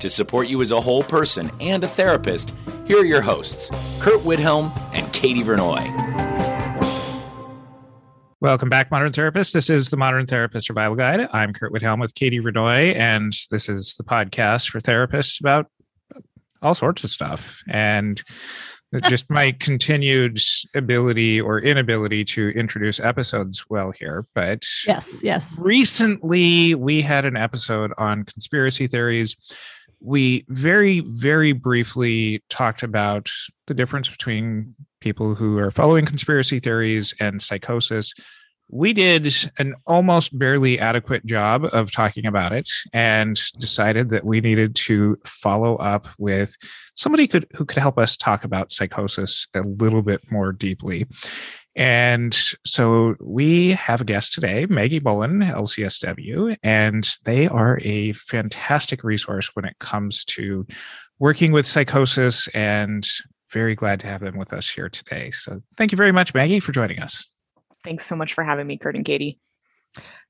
To support you as a whole person and a therapist, here are your hosts, Curt Widhelm and Katie Vernoy. Welcome back, Modern Therapist. This is the Modern Therapist Survival Guide. I'm Curt Widhelm with Katie Vernoy, and this is the podcast for therapists about all sorts of stuff. And just my continued ability or inability to introduce episodes well here. But yes, yes. Recently, we had an episode on conspiracy theories. We very, very briefly talked about the difference between people who are following conspiracy theories and psychosis. We did an almost barely adequate job of talking about it and decided that we needed to follow up with somebody could, who could help us talk about psychosis a little bit more deeply. And so we have a guest today, Maggie Mullen, LCSW, and they are a fantastic resource when it comes to working with psychosis and very glad to have them with us here today. So thank you very much, Maggie, for joining us. Thanks so much for having me, Curt and Katie.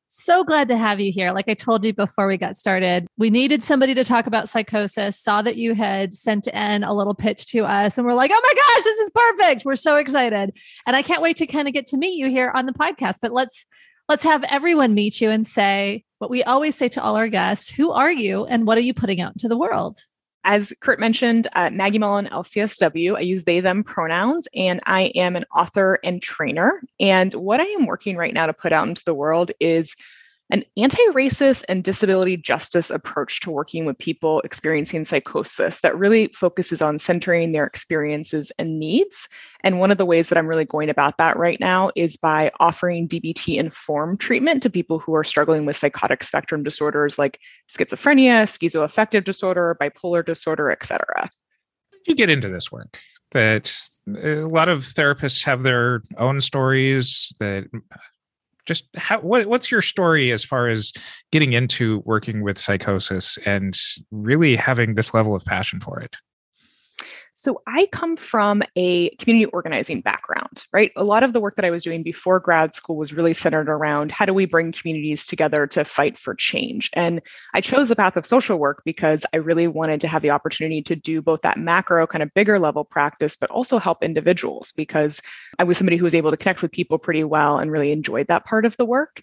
So glad to have you here. Like I told you before we got started, we needed somebody to talk about psychosis. Saw that you had sent in a little pitch to us, and we're like, oh my gosh, this is perfect. We're so excited. And I can't wait to kind of get to meet you here on the podcast. But let's let's have everyone meet you and say what we always say to all our guests who are you and what are you putting out into the world? As Curt mentioned, uh, Maggie Mullen, LCSW, I use they, them pronouns, and I am an author and trainer. And what I am working right now to put out into the world is an anti racist and disability justice approach to working with people experiencing psychosis that really focuses on centering their experiences and needs. And one of the ways that I'm really going about that right now is by offering DBT informed treatment to people who are struggling with psychotic spectrum disorders like schizophrenia, schizoaffective disorder, bipolar disorder, et cetera. You get into this work that uh, a lot of therapists have their own stories that just how what, what's your story as far as getting into working with psychosis and really having this level of passion for it so I come from a community organizing background, right? A lot of the work that I was doing before grad school was really centered around how do we bring communities together to fight for change. And I chose the path of social work because I really wanted to have the opportunity to do both that macro kind of bigger level practice, but also help individuals because I was somebody who was able to connect with people pretty well and really enjoyed that part of the work.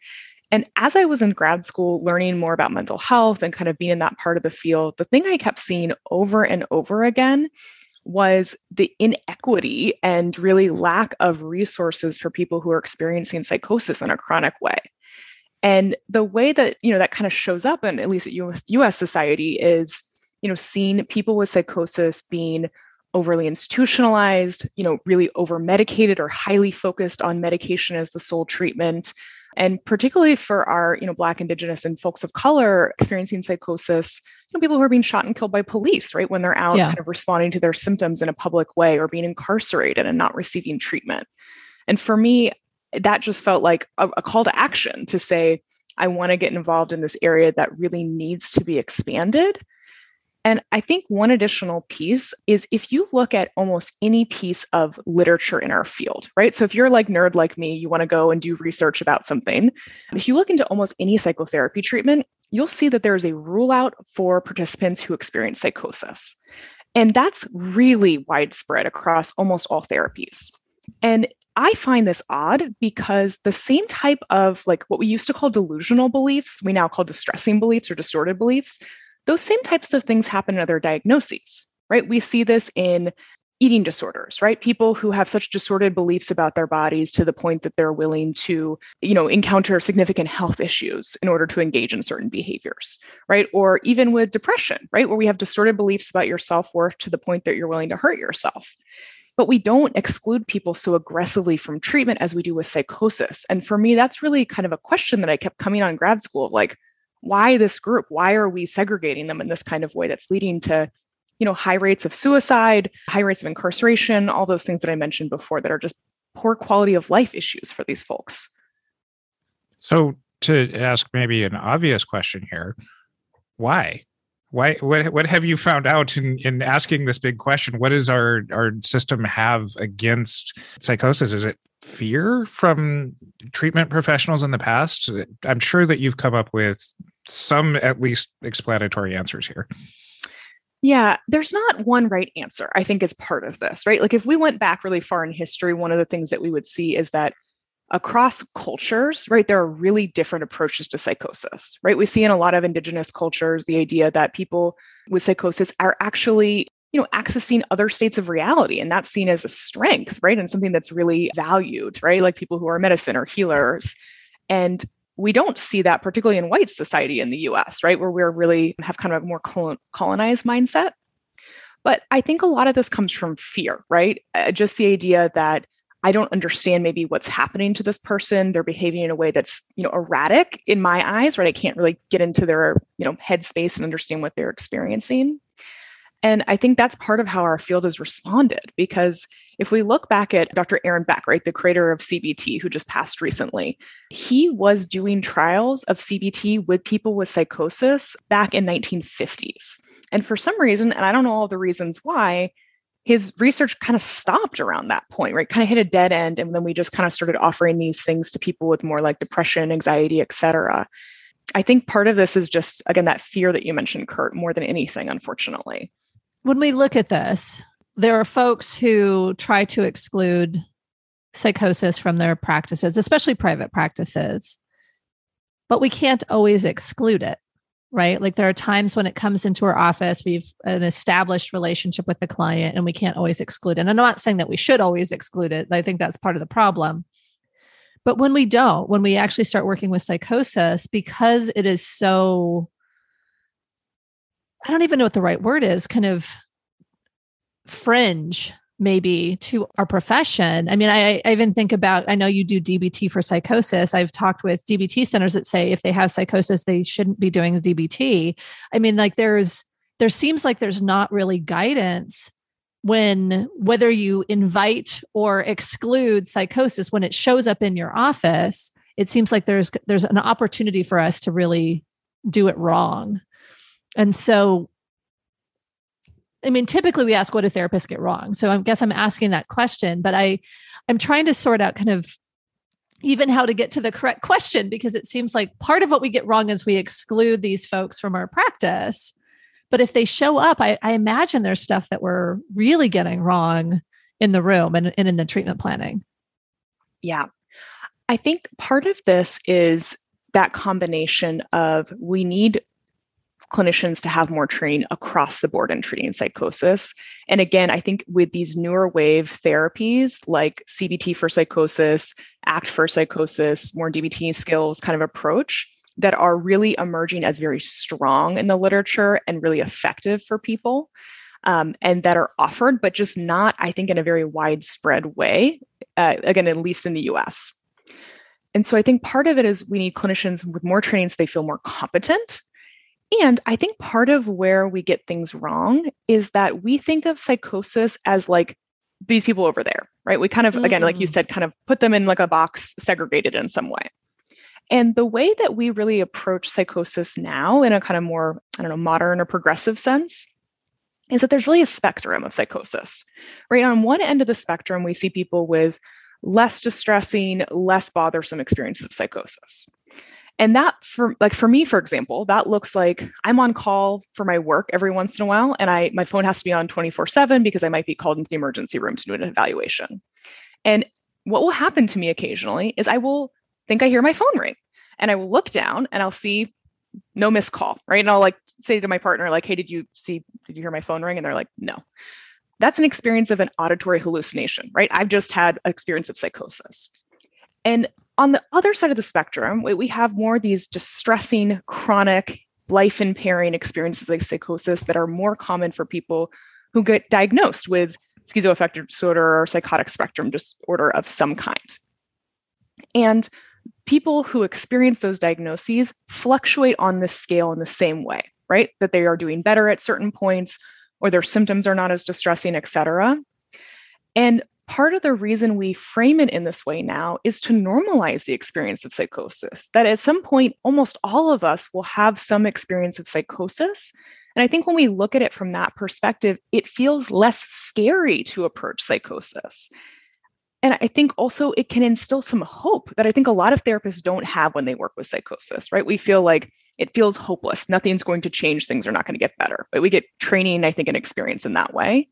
And as I was in grad school learning more about mental health and kind of being in that part of the field, the thing I kept seeing over and over again was the inequity and really lack of resources for people who are experiencing psychosis in a chronic way. And the way that, you know, that kind of shows up in at least at US, US society is, you know, seeing people with psychosis being overly institutionalized, you know, really over medicated or highly focused on medication as the sole treatment. And particularly for our, you know, Black, Indigenous, and folks of color experiencing psychosis, you know, people who are being shot and killed by police, right, when they're out yeah. kind of responding to their symptoms in a public way or being incarcerated and not receiving treatment. And for me, that just felt like a, a call to action to say, I want to get involved in this area that really needs to be expanded. And I think one additional piece is if you look at almost any piece of literature in our field, right? So if you're like nerd like me, you want to go and do research about something. If you look into almost any psychotherapy treatment, you'll see that there is a rule out for participants who experience psychosis. And that's really widespread across almost all therapies. And I find this odd because the same type of like what we used to call delusional beliefs, we now call distressing beliefs or distorted beliefs, those same types of things happen in other diagnoses, right? We see this in eating disorders right? People who have such distorted beliefs about their bodies to the point that they're willing to you know encounter significant health issues in order to engage in certain behaviors right? Or even with depression right? Where we have distorted beliefs about your self-worth to the point that you're willing to hurt yourself. But we don't exclude people so aggressively from treatment as we do with psychosis. And for me that's really kind of a question that i kept coming on grad school like why this group why are we segregating them in this kind of way that's leading to you know, high rates of suicide, high rates of incarceration, all those things that I mentioned before that are just poor quality of life issues for these folks. So, to ask maybe an obvious question here, why? Why what what have you found out in, in asking this big question? What does our, our system have against psychosis? Is it fear from treatment professionals in the past? I'm sure that you've come up with some at least explanatory answers here. Yeah, there's not one right answer, I think, is part of this, right? Like if we went back really far in history, one of the things that we would see is that across cultures, right, there are really different approaches to psychosis, right? We see in a lot of indigenous cultures the idea that people with psychosis are actually you know accessing other states of reality and that's seen as a strength right and something that's really valued right like people who are medicine or healers and we don't see that particularly in white society in the US, right? Where we're really have kind of a more colonized mindset. But I think a lot of this comes from fear, right? Uh, just the idea that I don't understand maybe what's happening to this person. They're behaving in a way that's, you know, erratic in my eyes, right? I can't really get into their, you know, headspace and understand what they're experiencing. And I think that's part of how our field has responded because if we look back at Dr. Aaron Beck, right, the creator of CBT, who just passed recently, he was doing trials of CBT with people with psychosis back in 1950s. And for some reason, and I don't know all the reasons why, his research kind of stopped around that point, right? Kind of hit a dead end. And then we just kind of started offering these things to people with more like depression, anxiety, et cetera. I think part of this is just, again, that fear that you mentioned, Curt, more than anything, unfortunately. When we look at this, there are folks who try to exclude psychosis from their practices, especially private practices. But we can't always exclude it, right? Like there are times when it comes into our office, we've an established relationship with the client and we can't always exclude it. And I'm not saying that we should always exclude it. I think that's part of the problem. But when we don't, when we actually start working with psychosis, because it is so, I don't even know what the right word is, kind of fringe maybe to our profession. I mean, I, I, even think about, I know you do DBT for psychosis. I've talked with DBT centers that say if they have psychosis, they shouldn't be doing DBT. I mean, like there's, there seems like there's not really guidance when whether you invite or exclude psychosis when it shows up in your office it seems like there's there's an opportunity for us to really do it wrong and so I mean, typically we ask what do therapists get wrong. So I guess I'm asking that question, but I I'm trying to sort out kind of even how to get to the correct question because it seems like part of what we get wrong is we exclude these folks from our practice. But if they show up, I, I imagine there's stuff that we're really getting wrong in the room and, and in the treatment planning. Yeah. I think part of this is that combination of we need clinicians to have more training across the board in treating psychosis. And again, I think with these newer wave therapies like CBT for psychosis, ACT for psychosis, more DBT skills kind of approach that are really emerging as very strong in the literature and really effective for people. Um, and that are offered, but just not, I think, in a very widespread way, uh, again, at least in the US. And so I think part of it is we need clinicians with more training so they feel more competent and I think part of where we get things wrong is that we think of psychosis as like these people over there, right? We kind of, mm-hmm. again, like you mm. said, kind of put them in like a box, segregated in some way. And the way that we really approach psychosis now in a kind of more, I don't know, modern or progressive sense is that there's really a spectrum of psychosis, right? On one end of the spectrum, we see people with less distressing, less bothersome experiences of psychosis. And that for like for me, for example, that looks like I'm on call for my work every once in a while. And I my phone has to be on 24-7 because I might be called into the emergency room to do an evaluation. And what will happen to me occasionally is I will think I hear my phone ring and I will look down and I'll see no missed call, right? And I'll like say to my partner, like, hey, did you see, did you hear my phone ring? And they're like, no that's an experience of an auditory hallucination, right? I've just had experience of psychosis. And on the other side of the spectrum, we have more of these distressing, chronic, life impairing experiences like psychosis that are more common for people who get diagnosed with schizoaffective disorder or psychotic spectrum disorder of some kind. And people who experience those diagnoses fluctuate on this scale in the same way, right? That they are doing better at certain points or their symptoms are not as distressing, et cetera. And part of the reason we frame it in this way now is to normalize the experience of psychosis. That at some point, almost all of us will have some experience of psychosis. And I think when we look at it from that perspective, it feels less scary to approach psychosis. And I think also it can instill some hope that I think a lot of therapists don't have when they work with psychosis, right? We feel like it feels hopeless. Nothing's going to change. Things are not going to get better. But we get training, I think, and experience in that way.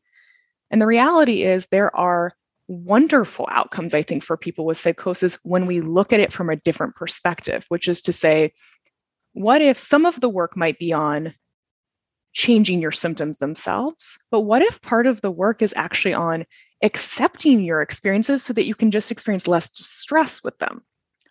And the reality is there are wonderful outcomes, I think, for people with psychosis when we look at it from a different perspective, which is to say, what if some of the work might be on changing your symptoms themselves? But what if part of the work is actually on accepting your experiences so that you can just experience less distress with them?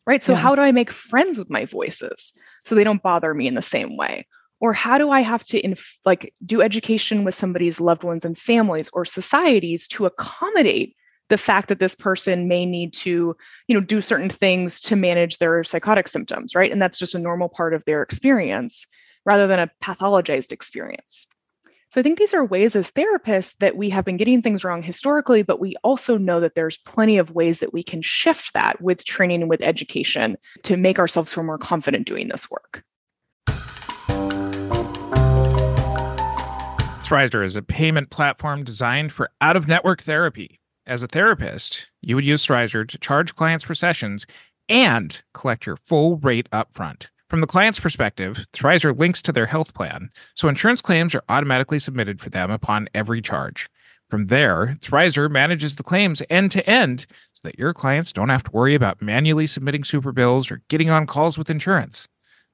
Right. So, yeah. how do I make friends with my voices so they don't bother me in the same way? Or how do I have to inf- like do education with somebody's loved ones and families or societies to accommodate the fact that this person may need to you know do certain things to manage their psychotic symptoms right? And that's just a normal part of their experience rather than a pathologized experience. So i think these are ways as therapists that we have been getting things wrong historically but we also know that there's plenty of ways that we can shift that with training and with education to make ourselves feel more confident doing this work. Thrizer is a payment platform designed for out of network therapy as a therapist, you would use Thrizer to charge clients for sessions and collect your full rate upfront. From the client's perspective, Thrizer links to their health plan, so insurance claims are automatically submitted for them upon every charge. From there, Thrizer manages the claims end to end so that your clients don't have to worry about manually submitting super bills or getting on calls with insurance.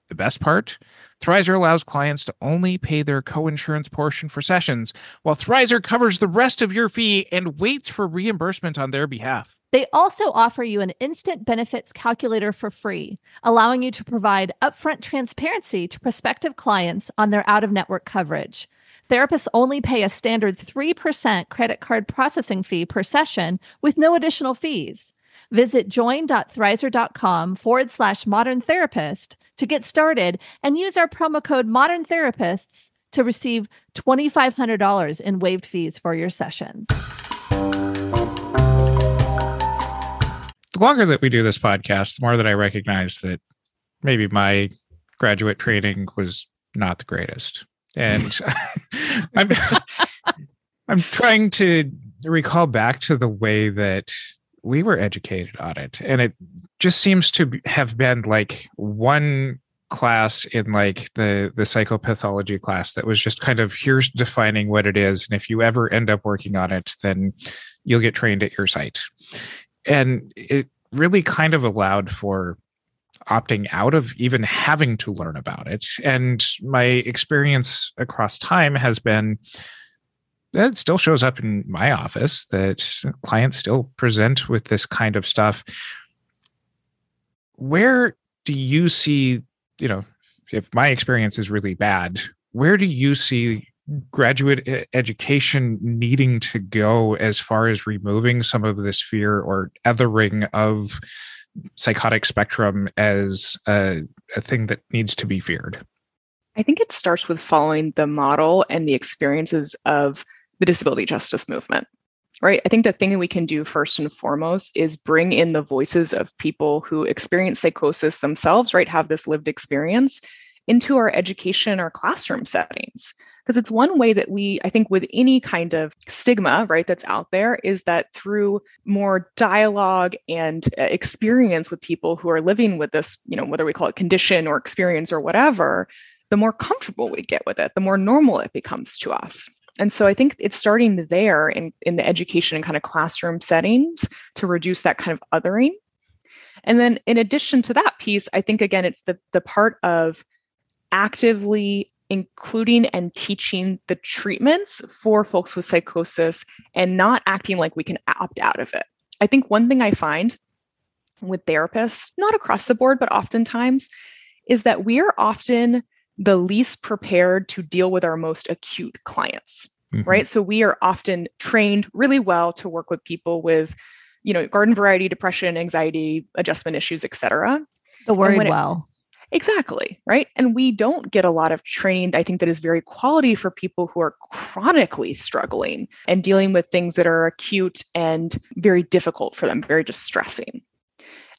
The best part? Thrizer allows clients to only pay their co-insurance portion for sessions, while Thrizer covers the rest of your fee and waits for reimbursement on their behalf. They also offer you an instant benefits calculator for free, allowing you to provide upfront transparency to prospective clients on their out of network coverage. Therapists only pay a standard 3% credit card processing fee per session with no additional fees. Visit join.thrizer.com forward slash modern therapist to get started and use our promo code modern therapists to receive $2,500 in waived fees for your sessions. The longer that we do this podcast, the more that I recognize that maybe my graduate training was not the greatest. And I'm, I'm trying to recall back to the way that we were educated on it. And it just seems to have been like one class in like the the psychopathology class that was just kind of here's defining what it is and if you ever end up working on it then you'll get trained at your site. And it really kind of allowed for opting out of even having to learn about it. And my experience across time has been that still shows up in my office that clients still present with this kind of stuff. Where do you see you know if my experience is really bad where do you see graduate education needing to go as far as removing some of this fear or othering of psychotic spectrum as a, a thing that needs to be feared? I think it starts with following the model and the experiences of the disability justice movement right? I think the thing that we can do first and foremost is bring in the voices of people who experience psychosis themselves, right? Have this lived experience into our education or classroom settings. Because it's one way that we, I think, with any kind of stigma, right, that's out there, is that through more dialogue and uh, experience with people who are living with this, you know, whether we call it condition or experience or whatever, the more comfortable we get with it, the more normal it becomes to us. And so I think it's starting there in, in the education and kind of classroom settings to reduce that kind of othering. And then in addition to that piece, I think again, it's the, the part of actively including and teaching the treatments for folks with psychosis and not acting like we can opt out of it. I think one thing I find with therapists, not across the board, but oftentimes, is that we are often the least prepared to deal with our most acute clients. Mm-hmm. Right. So we are often trained really well to work with people with, you know, garden variety depression, anxiety, adjustment issues, et cetera. The worried well. Exactly. Right. And we don't get a lot of training, I think, that is very quality for people who are chronically struggling and dealing with things that are acute and very difficult for them, very distressing.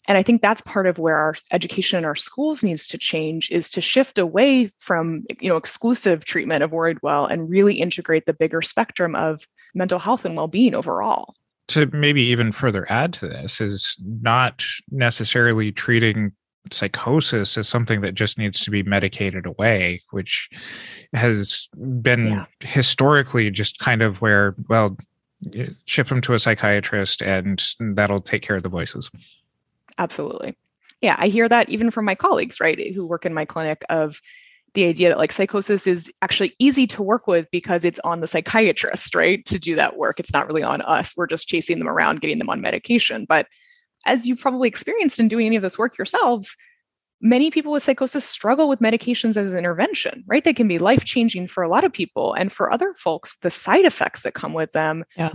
And I think that's part of where our education in our schools needs to change is to shift away from, you know, exclusive treatment of worried well and really integrate the bigger spectrum of mental health and well-being overall to maybe even further add to this is not necessarily treating psychosis as something that just needs to be medicated away, which has been yeah. historically just kind of where, well, eh, ship them to a psychiatrist and that'll take care of the voices. Absolutely. Yeah, I hear that even from my colleagues, right, who work in my clinic of the idea that like psychosis is actually easy to work with because it's on the psychiatrist, right, to do that work. It's not really on us. We're just chasing them around, getting them on medication. But as you've probably experienced in doing any of this work yourselves, many people with psychosis struggle with medications as an intervention, right? They can be life changing for a lot of people. And for other folks, the side effects that come with them. Yeah.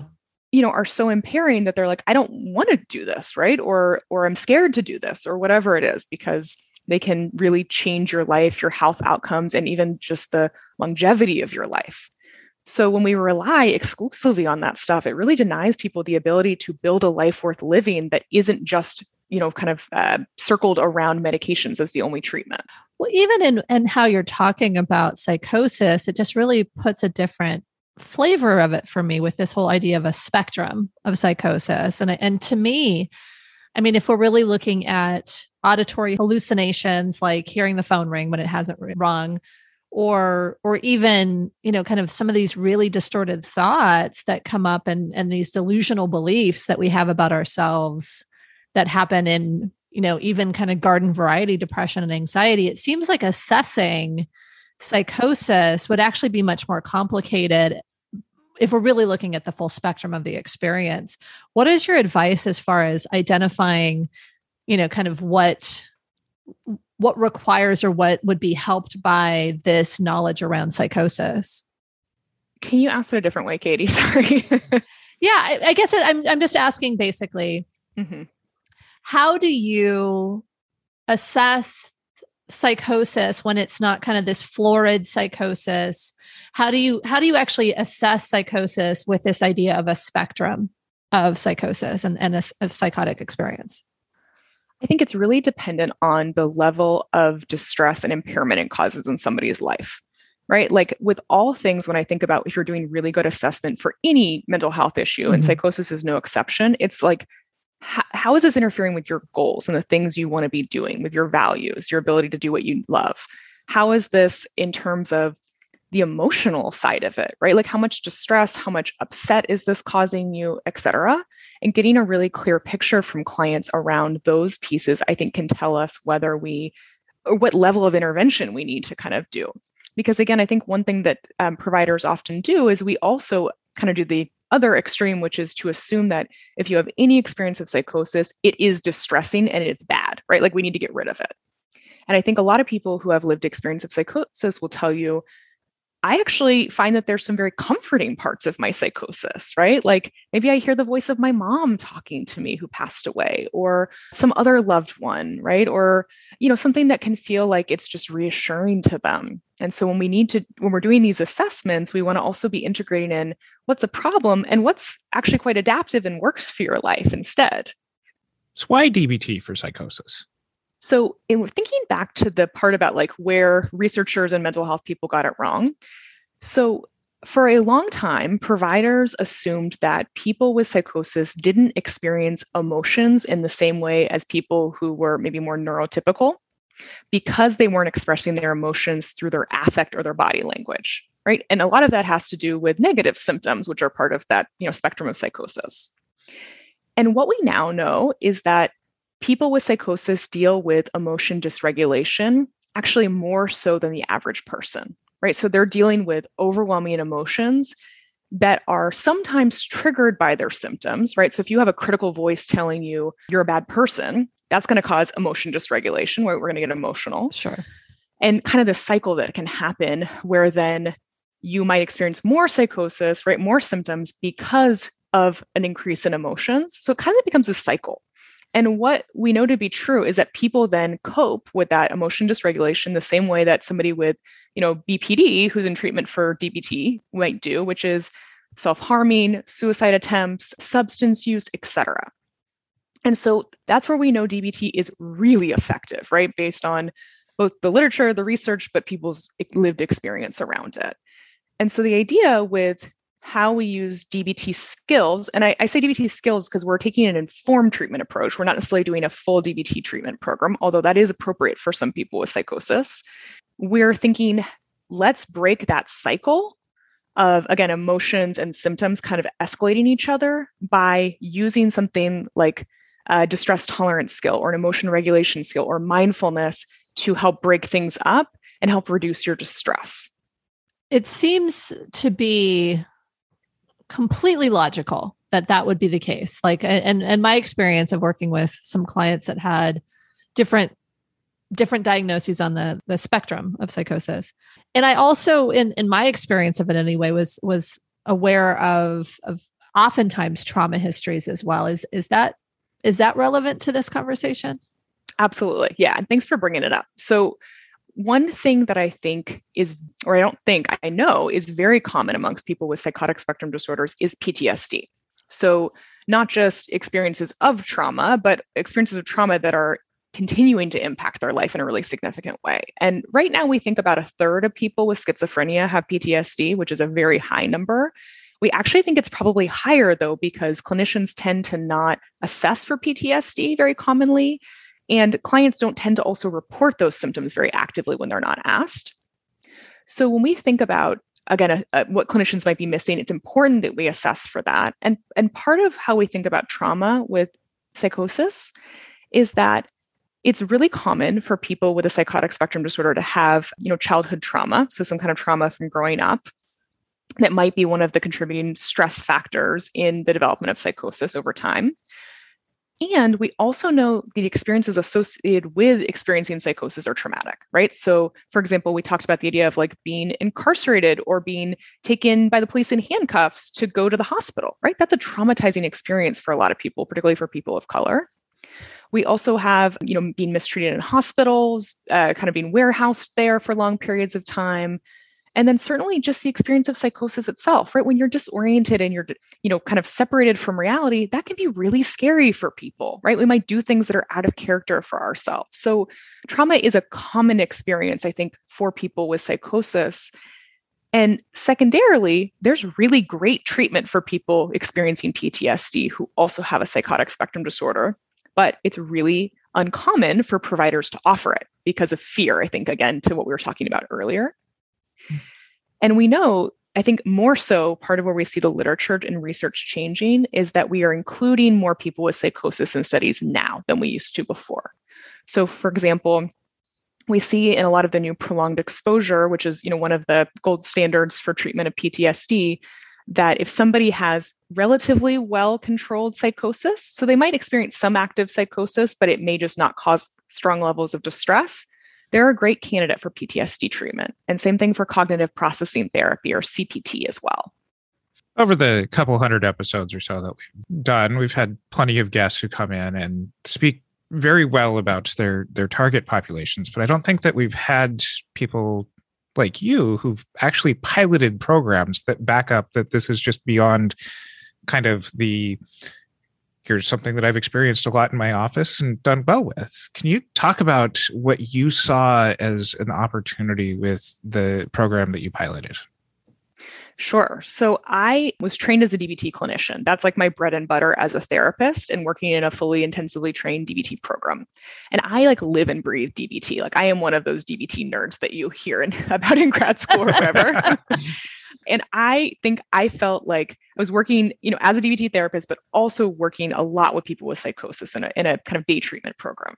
You know are so impairing that they're like i don't want to do this right or or i'm scared to do this or whatever it is because they can really change your life your health outcomes and even just the longevity of your life so when we rely exclusively on that stuff, it really denies people the ability to build a life worth living that isn't just, you know, kind of uh, circled around medications as the only treatment. Well, even in and how you're talking about psychosis, it just really puts a different flavor of it for me with this whole idea of a spectrum of psychosis. And and to me, I mean, if we're really looking at auditory hallucinations, like hearing the phone ring when it hasn't rung, or or even you know kind of some of these really distorted thoughts that come up and and these delusional beliefs that we have about ourselves that happen in you know even kind of garden variety depression and anxiety it seems like assessing psychosis would actually be much more complicated if we're really looking at the full spectrum of the experience what is your advice as far as identifying you know kind of what what requires or what would be helped by this knowledge around psychosis? Can you ask it a different way, Katie? Sorry. yeah, I, I, guess I'm I'm just asking basically, mm-hmm. how do you assess psychosis when it's not kind of this florid psychosis? How do you how do you actually assess psychosis with this idea of a spectrum of psychosis and, and a, a psychotic experience? I think it's really dependent on the level of distress and impairment it causes in somebody's life, right? Like with all things, when I think about if you're doing really good assessment for any mental health issue, mm-hmm. and psychosis is no exception, it's like, how, how is this interfering with your goals and the things you want to be doing, with your values, your ability to do what you love? How is this in terms of the emotional side of it, right? Like how much distress, how much upset is this causing you, et cetera? And getting a really clear picture from clients around those pieces, I think can tell us whether we, or what level of intervention we need to kind of do. Because again, I think one thing that um, providers often do is we also kind of do the other extreme, which is to assume that if you have any experience of psychosis, it is distressing and it's bad, right? Like we need to get rid of it. And I think a lot of people who have lived experience of psychosis will tell you I actually find that there's some very comforting parts of my psychosis, right? Like maybe I hear the voice of my mom talking to me who passed away or some other loved one, right? Or, you know, something that can feel like it's just reassuring to them. And so when we need to, when we're doing these assessments, we want to also be integrating in what's a problem and what's actually quite adaptive and works for your life instead. So why DBT for psychosis? So, in thinking back to the part about like where researchers and mental health people got it wrong. So, for a long time, providers assumed that people with psychosis didn't experience emotions in the same way as people who were maybe more neurotypical because they weren't expressing their emotions through their affect or their body language, right? And a lot of that has to do with negative symptoms, which are part of that, you know, spectrum of psychosis. And what we now know is that people with psychosis deal with emotion dysregulation actually more so than the average person right? So they're dealing with overwhelming emotions that are sometimes triggered by their symptoms, right? So if you have a critical voice telling you you're a bad person, that's going to cause emotion dysregulation where we're going to get emotional. Sure. And kind of the cycle that can happen where then you might experience more psychosis, right? More symptoms because of an increase in emotions. So it kind of becomes a cycle. And what we know to be true is that people then cope with that emotion dysregulation the same way that somebody with, you know, BPD who's in treatment for DBT might do, which is self-harming, suicide attempts, substance use, etc. And so that's where we know DBT is really effective, right? Based on both the literature, the research, but people's lived experience around it. And so the idea with how we use DBT skills. And I, I say DBT skills because we're taking an informed treatment approach. We're not necessarily doing a full DBT treatment program, although that is appropriate for some people with psychosis. We're thinking, let's break that cycle of, again, emotions and symptoms kind of escalating each other by using something like a distress tolerance skill or an emotion regulation skill or mindfulness to help break things up and help reduce your distress. It seems to be completely logical that that would be the case. Like and and my experience of working with some clients that had different different diagnoses on the the spectrum of psychosis. And i also in in my experience of it anyway was was aware of of oftentimes trauma histories as well. Is is that is that relevant to this conversation? Absolutely. Yeah. And thanks for bringing it up. So one thing that I think is, or I don't think I know, is very common amongst people with psychotic spectrum disorders is PTSD. So, not just experiences of trauma, but experiences of trauma that are continuing to impact their life in a really significant way. And right now, we think about a third of people with schizophrenia have PTSD, which is a very high number. We actually think it's probably higher, though, because clinicians tend to not assess for PTSD very commonly. And clients don't tend to also report those symptoms very actively when they're not asked. So when we think about again what clinicians might be missing, it's important that we assess for that. And and part of how we think about trauma with psychosis is that it's really common for people with a psychotic spectrum disorder to have, you know, childhood trauma, so some kind of trauma from growing up that might be one of the contributing stress factors in the development of psychosis over time. And we also know the experiences associated with experiencing psychosis are traumatic, right? So, for example, we talked about the idea of like being incarcerated or being taken by the police in handcuffs to go to the hospital, right? That's a traumatizing experience for a lot of people, particularly for people of color. We also have, you know, being mistreated in hospitals, uh, kind of being warehoused there for long periods of time, and then certainly just the experience of psychosis itself right? When you're disoriented and you're you know kind of separated from reality that can be really scary for people right? We might do things that are out of character for ourselves. So trauma is a common experience i think for people with psychosis. And secondarily, there's really great treatment for people experiencing PTSD who also have a psychotic spectrum disorder, but it's really uncommon for providers to offer it because of fear, I think, again, to what we were talking about earlier. And we know, I think more so, part of where we see the literature and research changing is that we are including more people with psychosis in studies now than we used to before. So, for example, we see in a lot of the new prolonged exposure, which is you know one of the gold standards for treatment of PTSD, that if somebody has relatively well controlled psychosis, so they might experience some active psychosis, but it may just not cause strong levels of distress, they're a great candidate for PTSD treatment. And same thing for cognitive processing therapy or CPT as well. Over the couple hundred episodes or so that we've done, we've had plenty of guests who come in and speak very well about their their target populations, but I don't think that we've had people like you who've actually piloted programs that back up that this is just beyond kind of the here's something that I've experienced a lot in my office and done well with. Can you talk about what you saw as an opportunity with the program that you piloted? Sure. So I was trained as a DBT clinician. That's like my bread and butter as a therapist and working in a fully intensively trained DBT program. And I like live and breathe DBT. Like I am one of those DBT nerds that you hear in, about in grad school or whatever. And I think I felt like I was working, you know, as a DBT therapist, but also working a lot with people with psychosis in a, in a kind of day treatment program.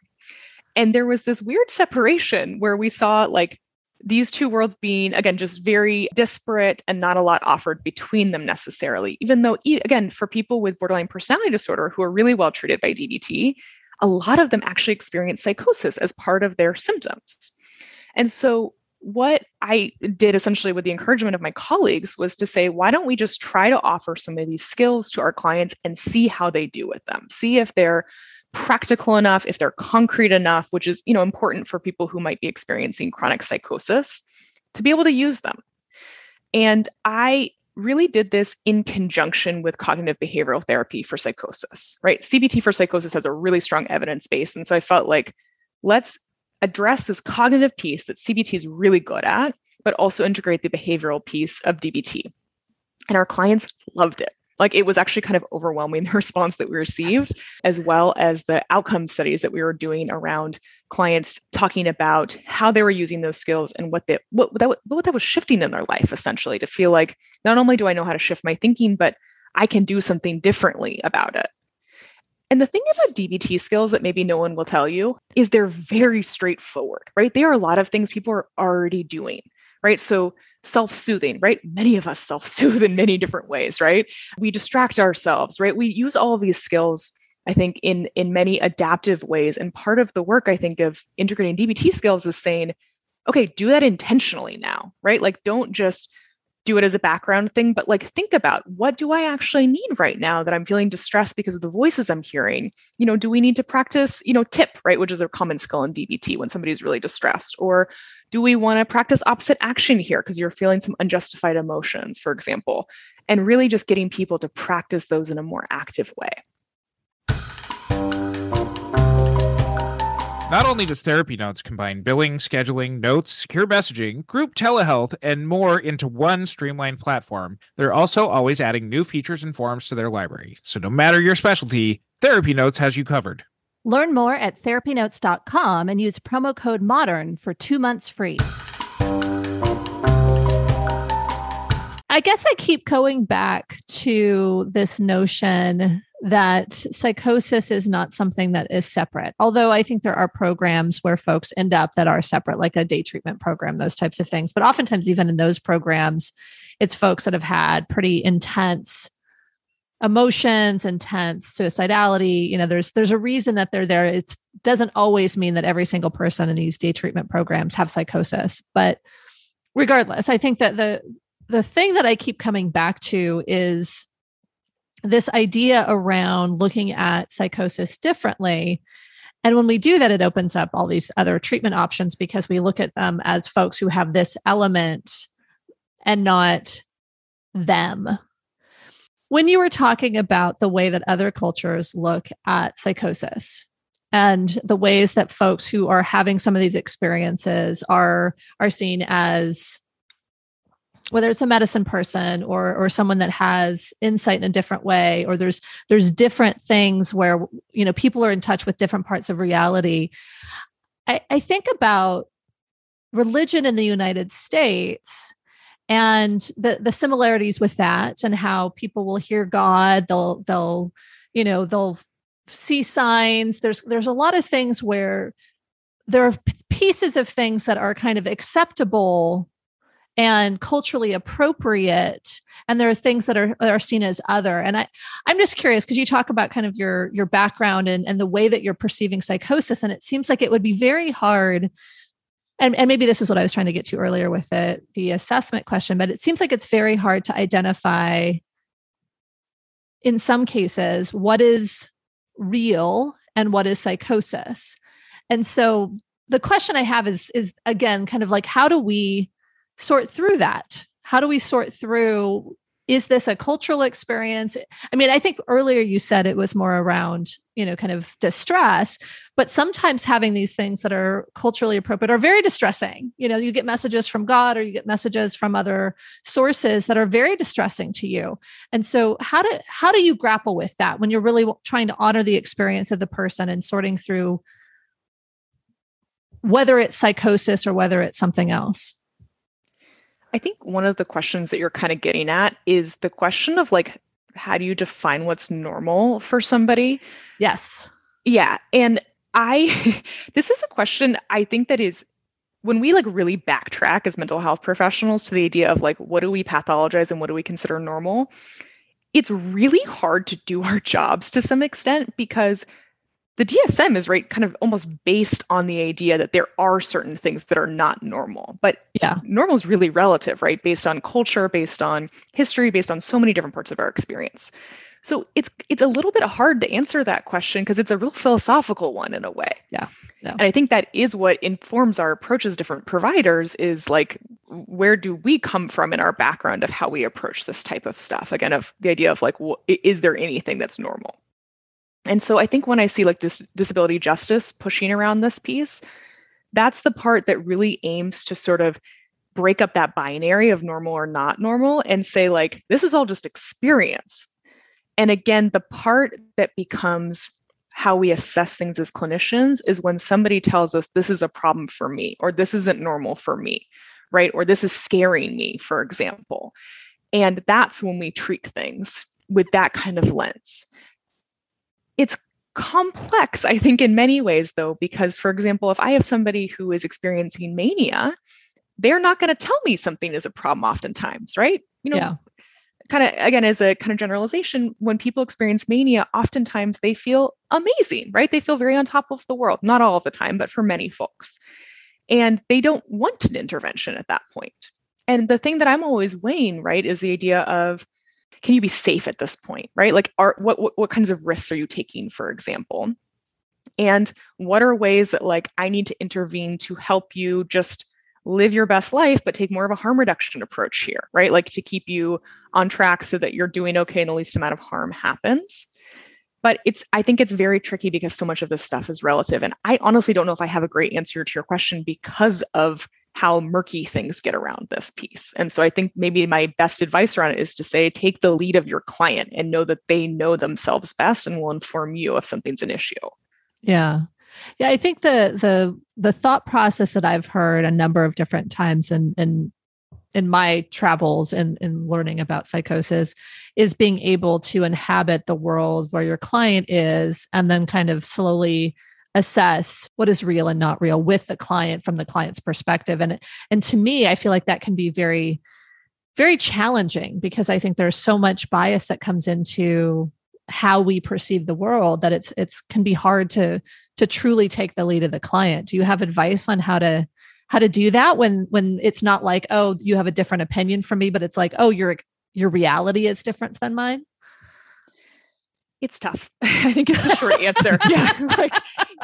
And there was this weird separation where we saw like these two worlds being again just very disparate and not a lot offered between them necessarily even though again for people with borderline personality disorder who are really well treated by dbt a lot of them actually experience psychosis as part of their symptoms and so what I did essentially with the encouragement of my colleagues was to say, why don't we just try to offer some of these skills to our clients and see how they do with them? See if they're practical enough, if they're concrete enough, which is, you know, important for people who might be experiencing chronic psychosis to be able to use them. And I really did this in conjunction with cognitive behavioral therapy for psychosis, right? CBT for psychosis has a really strong evidence base. And so I felt like let's address this cognitive piece that CBT is really good at, but also integrate the behavioral piece of DBT. And our clients loved it like it was actually kind of overwhelming the response that we received as well as the outcome studies that we were doing around clients talking about how they were using those skills and what they what that what that was shifting in their life essentially to feel like not only do I know how to shift my thinking but I can do something differently about it. And the thing about DBT skills that maybe no one will tell you is they're very straightforward, right? There are a lot of things people are already doing, right? So self soothing, right? Many of us self soothe in many different ways, right? We distract ourselves, right? We use all these skills. I think in in many adaptive ways, and part of the work I think of integrating DBT skills is saying, okay, do that intentionally now, right? Like, don't just do it as a background thing, but like think about what do I actually need right now that I'm feeling distressed because of the voices I'm hearing? You know, do we need to practice, you know, tip, right, which is a common skill in DBT when somebody's really distressed? Or do we want to practice opposite action here because you're feeling some unjustified emotions, for example? And really just getting people to practice those in a more active way. Not only does Therapy Notes combine billing, scheduling, notes, secure messaging, group telehealth, and more into one streamlined platform, they're also always adding new features and forms to their library. So no matter your specialty, Therapy Notes has you covered. Learn more at therapynotes.com and use promo code MODERN for two months free. I guess I keep going back to this notion that psychosis is not something that is separate. Although I think there are programs where folks end up that are separate, like a day treatment program, those types of things. But oftentimes, even in those programs, it's folks that have had pretty intense emotions intense suicidality you know there's there's a reason that they're there it doesn't always mean that every single person in these day treatment programs have psychosis but regardless i think that the the thing that i keep coming back to is this idea around looking at psychosis differently. And when we do that, it opens up all these other treatment options because we look at them as folks who have this element and not them. When you were talking about the way that other cultures look at psychosis, and the ways that folks who are having some of these experiences are are seen as whether it's a medicine person or or someone that has insight in a different way or there's there's different things where you know people are in touch with different parts of reality. I, I think about religion in the united states and the the similarities with that and how people will hear god they'll they'll you know they'll see signs. There's there's a lot of things where there are pieces of things that are kind of acceptable and culturally appropriate. And there are things that are are seen as other. And i i'm just curious because you talk about kind of your your background and and the way that you're perceiving psychosis and it seems like it would be very hard and, and maybe this is what i was trying to get to earlier with the the assessment question but it seems like it's very hard to identify in some cases what is real and what is psychosis and so the question i have is is again kind of like how do we sort through that? How do we sort through is this a cultural experience? I mean i think earlier you said it was more around you know kind of distress but sometimes having these things that are culturally appropriate are very distressing. You know you get messages from god or you get messages from other sources that are very distressing to you. And so how do how do you grapple with that when you're really trying to honor the experience of the person and sorting through whether it's psychosis or whether it's something else I think one of the questions that you're kind of getting at is the question of like, how do you define what's normal for somebody? Yes. Yeah. And I, this is a question I think that is when we like really backtrack as mental health professionals to the idea of like what do we pathologize and what do we consider normal it's really hard to do our jobs to some extent because the DSM is right kind of almost based on the idea that there are certain things that are not normal. But yeah, normal is really relative, right? Based on culture, based on history, based on so many different parts of our experience. So it's it's a little bit hard to answer that question because it's a real philosophical one in a way. Yeah. yeah. And I think that is what informs our approach as different providers is like where do we come from in our background of how we approach this type of stuff? Again, of the idea of like, well, is there anything that's normal? And so I think when I see like this disability justice pushing around this piece, that's the part that really aims to sort of break up that binary of normal or not normal and say like this is all just experience. And again, the part that becomes how we assess things as clinicians is when somebody tells us this is a problem for me or this isn't normal for me, right? Or this is scaring me, for example. And that's when we treat things with that kind of lens. It's complex, I think, in many ways, though, because, for example, if I have somebody who is experiencing mania, they're not going to tell me something is a problem oftentimes, right? You know, yeah. kind of again, as a kind of generalization, when people experience mania, oftentimes they feel amazing, right? They feel very on top of the world, not all of the time, but for many folks. And they don't want an intervention at that point. And the thing that I'm always weighing, right, is the idea of can you be safe at this point right? Like are what, what what kinds of risks are you taking for example? And what are ways that like i need to intervene to help you just live your best life but take more of a harm reduction approach here right? Like to keep you on track so that you're doing okay and the least amount of harm happens. But it's i think it's very tricky because so much of this stuff is relative. And i honestly don't know if i have a great answer to your question because of how murky things get around this piece. And so I think maybe my best advice around it is to say take the lead of your client and know that they know themselves best and will inform you if something's an issue. Yeah. Yeah, I think the the the thought process that I've heard a number of different times in in in my travels and in, in learning about psychosis is being able to inhabit the world where your client is and then kind of slowly assess what is real and not real with the client from the client's perspective and and to me i feel like that can be very very challenging because i think there's so much bias that comes into how we perceive the world that it's it's can be hard to to truly take the lead of the client do you have advice on how to how to do that when when it's not like oh you have a different opinion from me but it's like oh your your reality is different than mine it's tough. I think it's the short answer. yeah. Like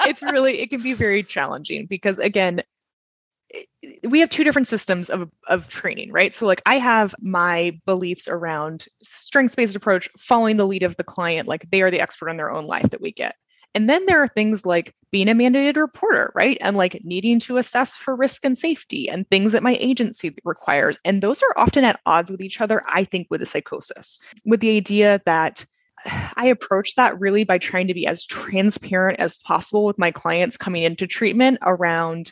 it's really, it can be very challenging because again, we have two different systems of, of training, right? So like I have my beliefs around strengths-based approach, following the lead of the client, like they are the expert on their own life that we get. And then there are things like being a mandated reporter, right? And like needing to assess for risk and safety and things that my agency requires. And those are often at odds with each other, I think, with a psychosis, with the idea that I approach that really by trying to be as transparent as possible with my clients coming into treatment around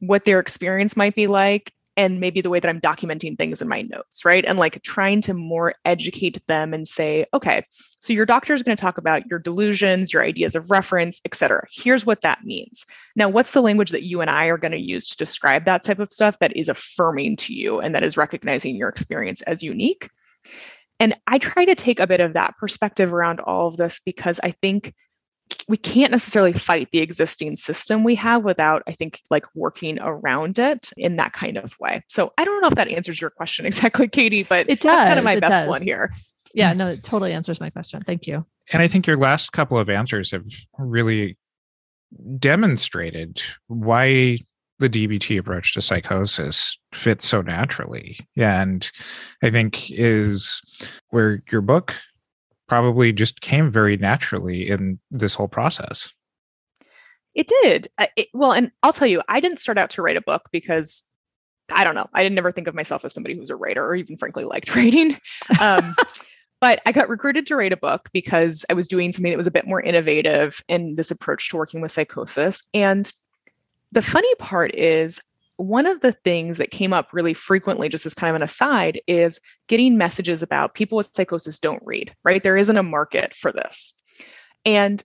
what their experience might be like and maybe the way that I'm documenting things in my notes, right? And like trying to more educate them and say, okay, so your doctor is going to talk about your delusions, your ideas of reference, et cetera. Here's what that means. Now, what's the language that you and I are going to use to describe that type of stuff that is affirming to you and that is recognizing your experience as unique? And I try to take a bit of that perspective around all of this because I think we can't necessarily fight the existing system we have without, I think, like working around it in that kind of way. So I don't know if that answers your question exactly, Katie, but it does. That's kind of my it best does. one here. Yeah, no, it totally answers my question. Thank you. And I think your last couple of answers have really demonstrated why the DBT approach to psychosis fits so naturally. And I think is where your book probably just came very naturally in this whole process. It did. It, well, and I'll tell you, I didn't start out to write a book because I don't know. I didn't never think of myself as somebody who's a writer or even frankly liked writing. Um, but I got recruited to write a book because I was doing something that was a bit more innovative in this approach to working with psychosis. And the funny part is one of the things that came up really frequently, just as kind of an aside, is getting messages about people with psychosis don't read, right? There isn't a market for this. And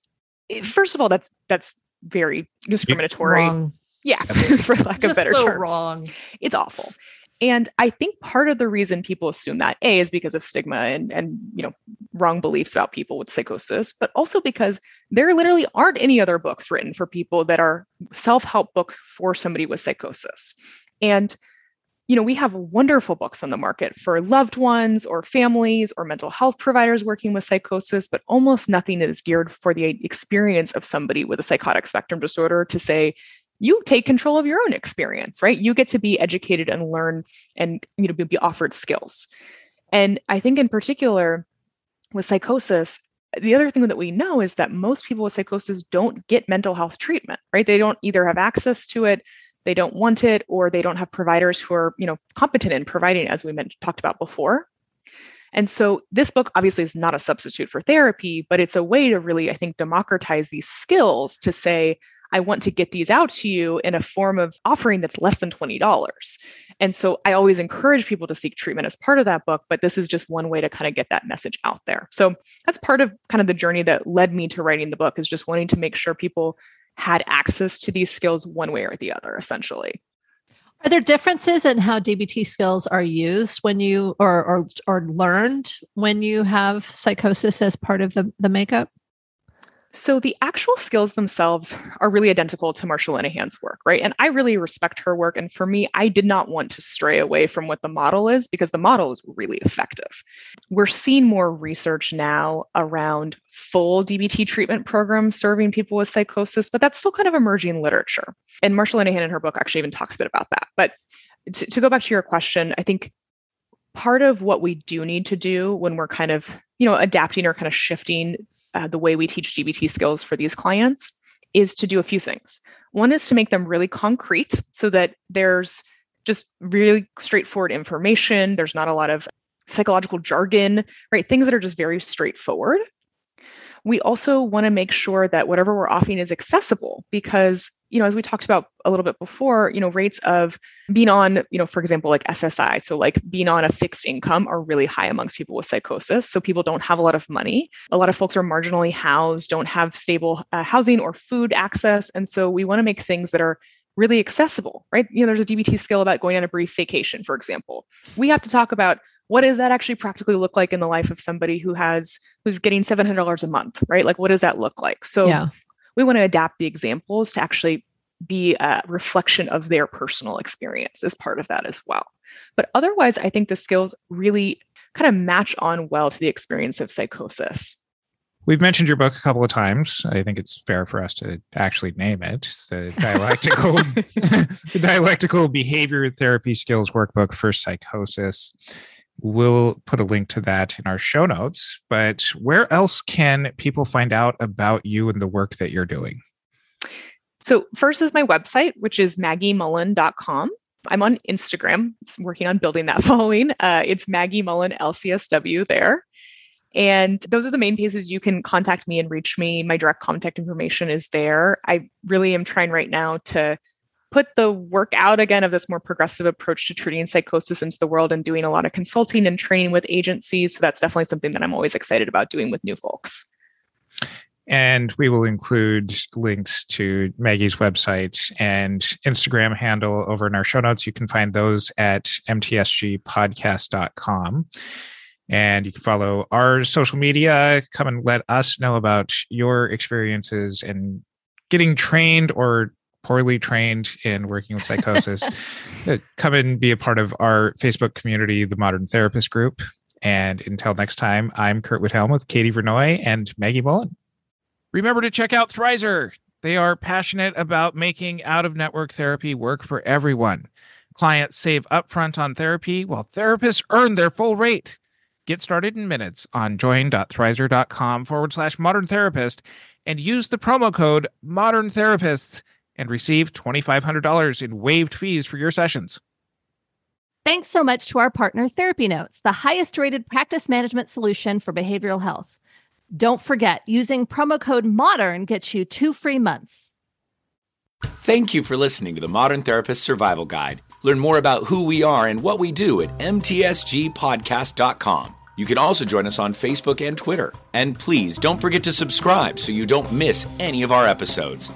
eh, first of all, that's that's very discriminatory. Wrong. Yeah, for lack of better so terms. wrong. It's awful. And I think part of the reason people assume that A is because of stigma and and you know wrong beliefs about people with psychosis, but also because there literally aren't any other books written for people that are self-help books for somebody with psychosis. And you know, we have wonderful books on the market for loved ones or families or mental health providers working with psychosis, but almost nothing is geared for the experience of somebody with a psychotic spectrum disorder to say, you take control of your own experience, right? You get to be educated and learn and you know be offered skills. And I think in particular with psychosis, the other thing that we know is that most people with psychosis don't get mental health treatment, right? They don't either have access to it, they don't want it, or they don't have providers who are, you know, competent in providing, as we mentioned, talked about before. And so this book obviously is not a substitute for therapy, but it's a way to really, I think, democratize these skills to say, I want to get these out to you in a form of offering that's less than $20. And so I always encourage people to seek treatment as part of that book, but this is just one way to kind of get that message out there. So that's part of kind of the journey that led me to writing the book is just wanting to make sure people had access to these skills one way or the other, essentially. Are there differences in how DBT skills are used when you or or, or learned when you have psychosis as part of the, the makeup? So the actual skills themselves are really identical to Marsha Linehan's work, right? And I really respect her work. And for me, I did not want to stray away from what the model is because the model is really effective. We're seeing more research now around full DBT treatment programs serving people with psychosis, but that's still kind of emerging literature. And Marsha Linehan in her book actually even talks a bit about that. But to, to go back to your question, I think part of what we do need to do when we're kind of, you know, adapting or kind of shifting uh, the way we teach DBT skills for these clients is to do a few things. One is to make them really concrete so that there's just really straightforward information. There's not a lot of psychological jargon, right? Things that are just very straightforward. We also want to make sure that whatever we're offering is accessible because, you know, as we talked about a little bit before, you know, rates of being on, you know, for example, like SSI, so like being on a fixed income are really high amongst people with psychosis. So people don't have a lot of money. A lot of folks are marginally housed, don't have stable uh, housing or food access. And so we want to make things that are really accessible, right? You know, there's a DBT skill about going on a brief vacation, for example. We have to talk about what does that actually practically look like in the life of somebody who has who's getting $700 a month right like what does that look like so yeah. we want to adapt the examples to actually be a reflection of their personal experience as part of that as well but otherwise i think the skills really kind of match on well to the experience of psychosis We've mentioned your book a couple of times. I think it's fair for us to actually name it the dialectical the dialectical behavior therapy skills workbook for psychosis. We'll put a link to that in our show notes. But where else can people find out about you and the work that you're doing? So, first is my website, which is maggiemullen.com. I'm on Instagram, working on building that following. Uh, it's Maggie Mullen LCSW there. And those are the main places you can contact me and reach me. My direct contact information is there. I really am trying right now to put the work out again of this more progressive approach to treating psychosis into the world and doing a lot of consulting and training with agencies. So that's definitely something that I'm always excited about doing with new folks. And we will include links to Maggie's website and Instagram handle over in our show notes. You can find those at mtsgpodcast.com. And you can follow our social media. Come and let us know about your experiences and getting trained or poorly trained in working with psychosis, uh, come and be a part of our Facebook community, the Modern Therapist Group. And until next time, I'm Curt Widhalm with Katie Vernoy and Maggie Mullen. Remember to check out Thrizer. They are passionate about making out of network therapy work for everyone. Clients save upfront on therapy while therapists earn their full rate. Get started in minutes on join.thrizer.com forward slash modern therapist and use the promo code modern therapists and receive $2,500 in waived fees for your sessions. Thanks so much to our partner, Therapy Notes, the highest rated practice management solution for behavioral health. Don't forget, using promo code MODERN gets you two free months. Thank you for listening to the Modern Therapist Survival Guide. Learn more about who we are and what we do at mtsgpodcast.com. You can also join us on Facebook and Twitter. And please don't forget to subscribe so you don't miss any of our episodes.